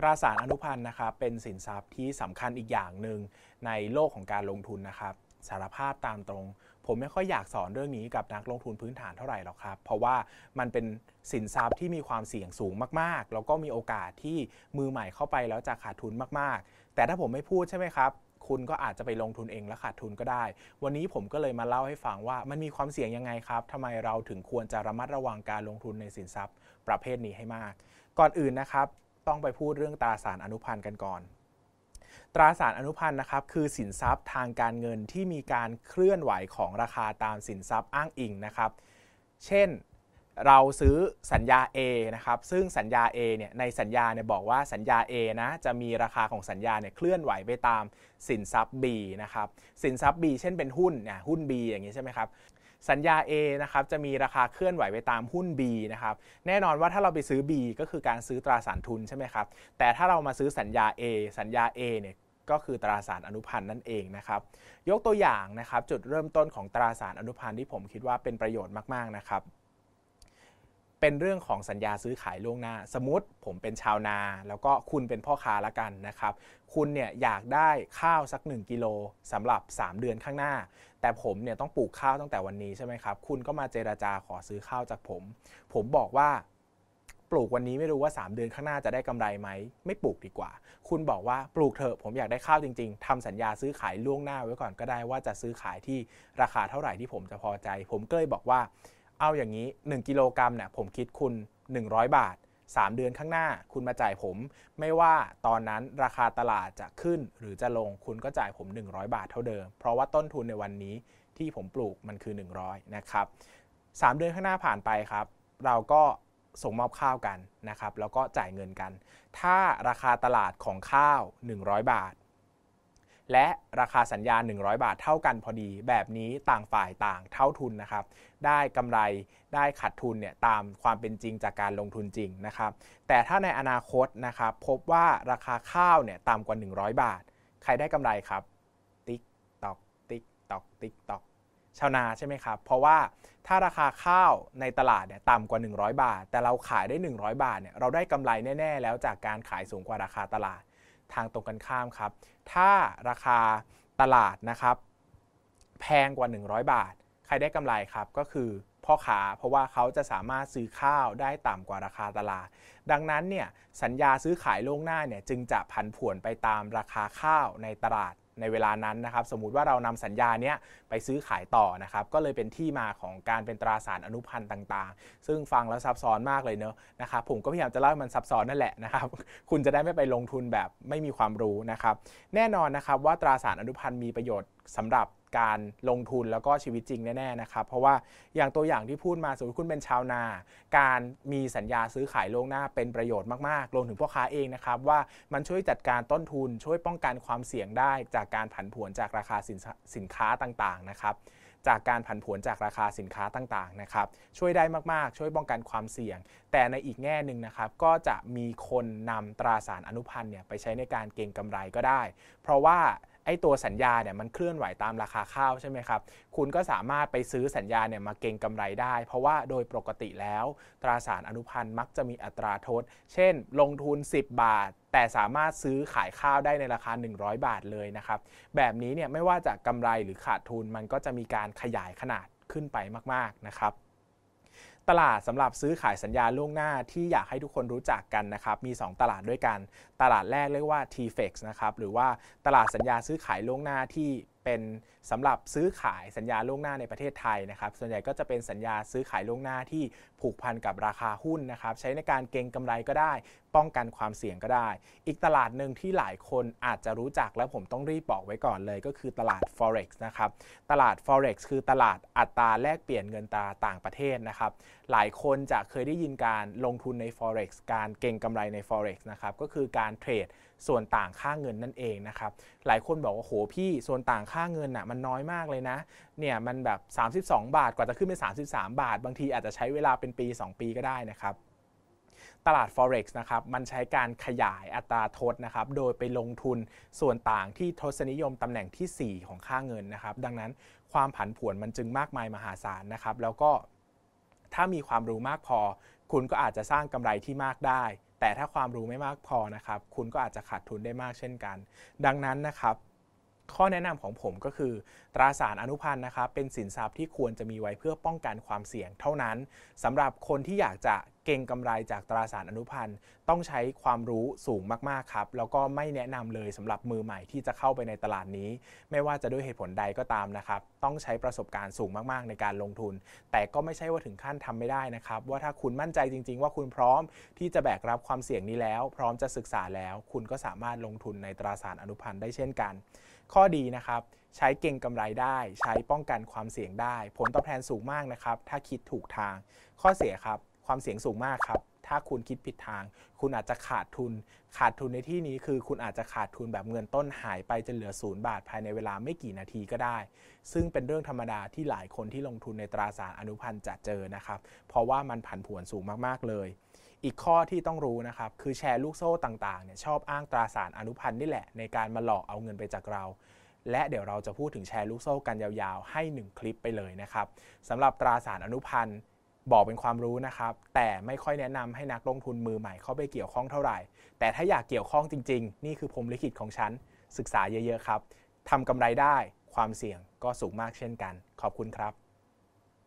ตราสารอนุพันธ์นะครับเป็นสินทรัพย์ที่สำคัญอีกอย่างหนึ่งในโลกของการลงทุนนะครับ สารภาพตามตรง ผมไม่ค่อยอยากสอนเรื่องนี้กับนักลงทุนพื้นฐานเท่าไหร่หรอกครับ เพราะว่ามันเป็นสินทรัพย์ที่มีความเสี่ยงสูงมากๆ แล้วก็มีโอกาสที่มือใหม่เข้าไปแล้วจะขาดทุนมากๆ แต่ถ้าผมไม่พูดใช่ไหมครับคุณก็อาจจะไปลงทุนเองและขาดทุนก็ได้ วันนี้ผมก็เลยมาเล่าให้ฟังว่ามันมีความเสี่ยงยังไงครับทำไมเราถึงควรจะระมัดระวังการลงทุนในสินทรัพย์ประเภทนี้ให้มาก ก่อนอื่นนะครับ ต้องไปพูดเรื่องตราสารอนุพันธ์กันก่อน ตราสารอนุพันธ์นะครับคือสินทรัพย์ทางการเงินที่มีการเคลื่อนไหวของราคาตามสินทรัพย์อ้างอิงนะครับ เช่นเราซื้อสัญญา A นะครับ ซึ่งสัญญา A เนี่ยในสัญญาเนี่ยบอกว่าสัญญา A นะจะมีราคาของสัญญาเนี่ยเคลื่อนไหวไปตามสินทรัพย์ B นะครับ สินทรัพย์ B เช่นเป็นหุ้นเนี่ยหุ้น B อย่างนี้ใช่ไหมครับ สัญญา A นะครับจะมีราคาเคลื่อนไหวไปตามหุ้น B นะครับแน่นอนว่าถ้าเราไปซื้อ B ก็คือการซื้อตราสารทุนใช่ไหมครับแต่ถ้าเรามาซื้อสัญญา A สัญญา A เนี่ยก็คือตราสารอนุพันธ์นั่นเองนะครับยกตัวอย่างนะครับจุดเริ่มต้นของตราสารอนุพันธ์ที่ผมคิดว่าเป็นประโยชน์มากๆนะครับ เป็นเรื่องของสัญญาซื้อขายล่วงหน้า สมมติผมเป็นชาวนา แล้วก็คุณเป็นพ่อค้าละกันนะครับ คุณเนี่ยอยากได้ข้าวสัก 1 กิโลสำหรับ 3 เดือนข้างหน้า แต่ผมเนี่ยต้องปลูกข้าวตั้งแต่วันนี้ใช่ไหมครับ คุณก็มาเจราจาขอซื้อข้าวจากผม ผมบอกว่าปลูกวันนี้ไม่รู้ว่า 3 เดือนข้างหน้าจะได้กำไรไหม ไม่ปลูกดีกว่า คุณบอกว่าปลูกเถอะผมอยากได้ข้าวจริง ๆทำสัญญาซื้อขายล่วงหน้าไว้ก่อนก็ได้ว่าจะซื้อขายที่ราคาเท่าไหร่ที่ผมจะพอใจ ผมก็เลยบอกว่า เอาอย่างนี้ 1 กิโลกรัมเนี่ยผมคิดคุณ 100 บาท 3 เดือนข้างหน้าคุณมาจ่ายผม ไม่ว่าตอนนั้นราคาตลาดจะขึ้นหรือจะลงคุณก็จ่ายผม 100 บาทเท่าเดิม เพราะว่าต้นทุนในวันนี้ที่ผมปลูกมันคือ 100 นะครับ 3 เดือนข้างหน้าผ่านไปครับ เราก็ส่งมอบข้าวกันนะครับ แล้วก็จ่ายเงินกัน ถ้าราคาตลาดของข้าว 100 บาท และราคาสัญญา 100 บาทเท่ากันพอดี แบบนี้ต่างฝ่ายต่างเท่าทุนนะครับ ได้กำไรได้ขาดทุนเนี่ยตามความเป็นจริงจากการลงทุนจริงนะครับ แต่ถ้าในอนาคตนะครับพบว่าราคาข้าวเนี่ยต่ำกว่า 100 บาท ใครได้กำไรครับ ติ๊กตอก ติ๊กตอก ติ๊กตอกชาวนาใช่ไหมครับ เพราะว่าถ้าราคาข้าวในตลาดเนี่ยต่ำกว่า 100 บาท แต่เราขายได้ 100 บาทเนี่ยเราได้กำไรแน่ ๆ แล้วจากการขายสูงกว่าราคาตลาด ทางตรงกันข้ามครับ ถ้าราคาตลาดนะครับ แพงกว่า 100 บาท ใครได้กำไรครับก็คือพ่อค้าเพราะว่าเขาจะสามารถซื้อข้าวได้ต่ำกว่าราคาตลาด ดังนั้นเนี่ยสัญญาซื้อขายล่วงหน้าเนี่ยจึงจะผันผวนไปตามราคาข้าวในตลาด ในเวลานั้นนะครับ สมมุติว่าเรานำสัญญาเนี้ยไปซื้อขายต่อนะครับ ก็เลยเป็นที่มาของการเป็นตราสารอนุพันธ์ต่างๆ ซึ่งฟังแล้วซับซ้อนมากเลยเนอะนะครับผมก็พยายามจะเล่าให้มันซับซ้อนนั่นแหละนะครับ คุณจะได้ไม่ไปลงทุนแบบไม่มีความรู้นะครับ แน่นอนนะครับว่าตราสารอนุพันธ์มีประโยชน์สำหรับ การลงทุนแล้วก็ชีวิตจริงแน่ๆนะครับ เพราะว่าอย่างตัวอย่างที่พูดมาสมมติคุณเป็นชาวนา การมีสัญญาซื้อขายล่วงหน้าเป็นประโยชน์มากๆรวมถึงพ่อค้าเองนะครับ ว่ามันช่วยจัดการต้นทุน ช่วยป้องกันความเสี่ยงได้จากการผันผวนจากราคาสินสนค้าต่างๆนะครับจากการผันผวนจากราคาสินค้าต่างๆนะครับ ช่วยได้มากๆ ช่วยป้องกันความเสี่ยง แต่ในอีกแง่หนึ่งนะครับ ก็จะมีคนนำตราสารอนุพันธ์เนี่ยไปใช้ในการเก็งกำไรก็ได้ เพราะว่า อ้ตัวสัญญาเนี่ยมันเคลื่อนไหวตามราคาข้าวใช่ไหมครับ คุณก็สามารถไปซื้อสัญญาเนี่ยมาเก็งกำไรได้ เพราะว่าโดยปกติแล้ว ตราสารอนุพันธ์มักจะมีอัตราโทษ เช่น ลงทุน 10 บาท แต่สามารถซื้อขายข้าวได้ในราคา 100 บาทเลยนะครับ แบบนี้เนี่ยไม่ว่าจะกำไรหรือขาดทุนมันก็จะมีการขยายขนาดขึ้นไปมาก ๆ นะครับ ตลาดสำหรับซื้อขายสัญญาล่วงหน้าที่อยากให้ทุกคนรู้จักกันนะครับ มี 2 ตลาดด้วยกัน ตลาดแรกเรียกว่า TFEX นะครับ หรือว่าตลาดสัญญาซื้อขายล่วงหน้าที่เป็นสำหรับซื้อขายสัญญาล่วงหน้าในประเทศไทยนะครับส่วนใหญ่ก็จะเป็นสัญญาซื้อขายล่วงหน้าที่ผูกพันกับราคาหุ้นนะครับใช้ในการเก็งกำไรก็ได้ ป้องกันความเสี่ยงก็ได้ อีกตลาดหนึ่งที่หลายคนอาจจะรู้จักและผมต้องรีบบอกไว้ก่อนเลย ก็คือตลาด forex นะครับตลาด forex คือตลาดอัตราแลกเปลี่ยนเงินตราต่างประเทศนะครับหลายคนจะเคยได้ยินการลงทุนใน forex การเก็งกำไรใน forex นะครับก็คือการเทรด ส่วนต่างค่าเงินนั่นเองนะครับหลายคนบอกว่าโหพี่ส่วนต่างค่าเงินน่ะมันน้อยมากเลยนะเนี่ยมันแบบ 32 บาทกว่าจะขึ้นเป็น 33 บาท บางทีอาจจะใช้เวลาเป็นปี 2 ปีก็ได้นะครับตลาด forex นะครับมันใช้การขยายอัตราทดนะครับโดยไปลงทุนส่วนต่างที่ทศนิยมตำแหน่งที่ 4 ของค่าเงินนะครับ ดังนั้นความผันผวนมันจึงมากมายมหาศาลนะครับ แล้วก็ถ้ามีความรู้มากพอ คุณก็อาจจะสร้างกำไรที่มากได้ แต่ถ้าความรู้ไม่มากพอนะครับ คุณก็อาจจะขาดทุนได้มากเช่นกัน ดังนั้นนะครับ ข้อแนะนำของผมก็คือ ตราสารอนุพันธ์นะครับเป็นสินทรัพย์ที่ควรจะมีไว้เพื่อป้องกันความเสี่ยงเท่านั้นสำหรับคนที่อยากจะเก่งกำไรจากตราสารอนุพันธ์ต้องใช้ความรู้สูงมากๆครับแล้วก็ไม่แนะนำเลยสำหรับมือใหม่ที่จะเข้าไปในตลาดนี้ ไม่ว่าจะด้วยเหตุผลใดก็ตามนะครับต้องใช้ประสบการณ์สูงมากๆ ในการลงทุน แต่ก็ไม่ใช่ว่าถึงขั้นทำไม่ได้นะครับว่าถ้าคุณมั่นใจจริง ๆ ว่าคุณพร้อมที่จะแบกรับความเสี่ยงนี้แล้ว พร้อมจะศึกษาแล้ว คุณก็สามารถลงทุนในตราสารอนุพันธ์ได้เช่นกัน ข้อดีนะครับใช้เก่งกำไรได้ ใช้ป้องกันความเสี่ยงได้ ผลตอบแทนสูงมากนะครับ ถ้าคิดถูกทาง ข้อเสียครับ ความเสี่ยงสูงมากครับ ถ้าคุณคิดผิดทาง คุณอาจจะขาดทุน ขาดทุนในที่นี้คือ คุณอาจจะขาดทุนแบบเงินต้นหายไปจนเหลือศูนย์บาทภายในเวลาไม่กี่นาทีก็ได้ ซึ่งเป็นเรื่องธรรมดาที่หลายคนที่ลงทุนในตราสารอนุพันธ์จะเจอนะครับ เพราะว่ามันผันผวนสูงมากๆเลย อีกข้อที่ต้องรู้นะครับ คือแชร์ลูกโซ่ต่างๆเนี่ยชอบอ้างตราสารอนุพันธ์นี่แหละ ในการมาหลอกเอาเงินไปจากเรา และเดี๋ยวเราจะพูดถึงแชร์ลูกโซ่กันยาวๆ ให้ 1 คลิปไปเลยนะครับสำหรับตราสารอนุพันธ์บอกเป็นความรู้นะครับ แต่ไม่ค่อยแนะนำให้นักลงทุนมือใหม่เข้าไปเกี่ยวข้องเท่าไหร่ แต่ถ้าอยากเกี่ยวข้องจริง ๆ นี่คือพรมลิขิตของฉัน ศึกษาเยอะๆครับทำกำไรได้ความเสี่ยงก็สูงมากเช่นกัน ขอบคุณครับ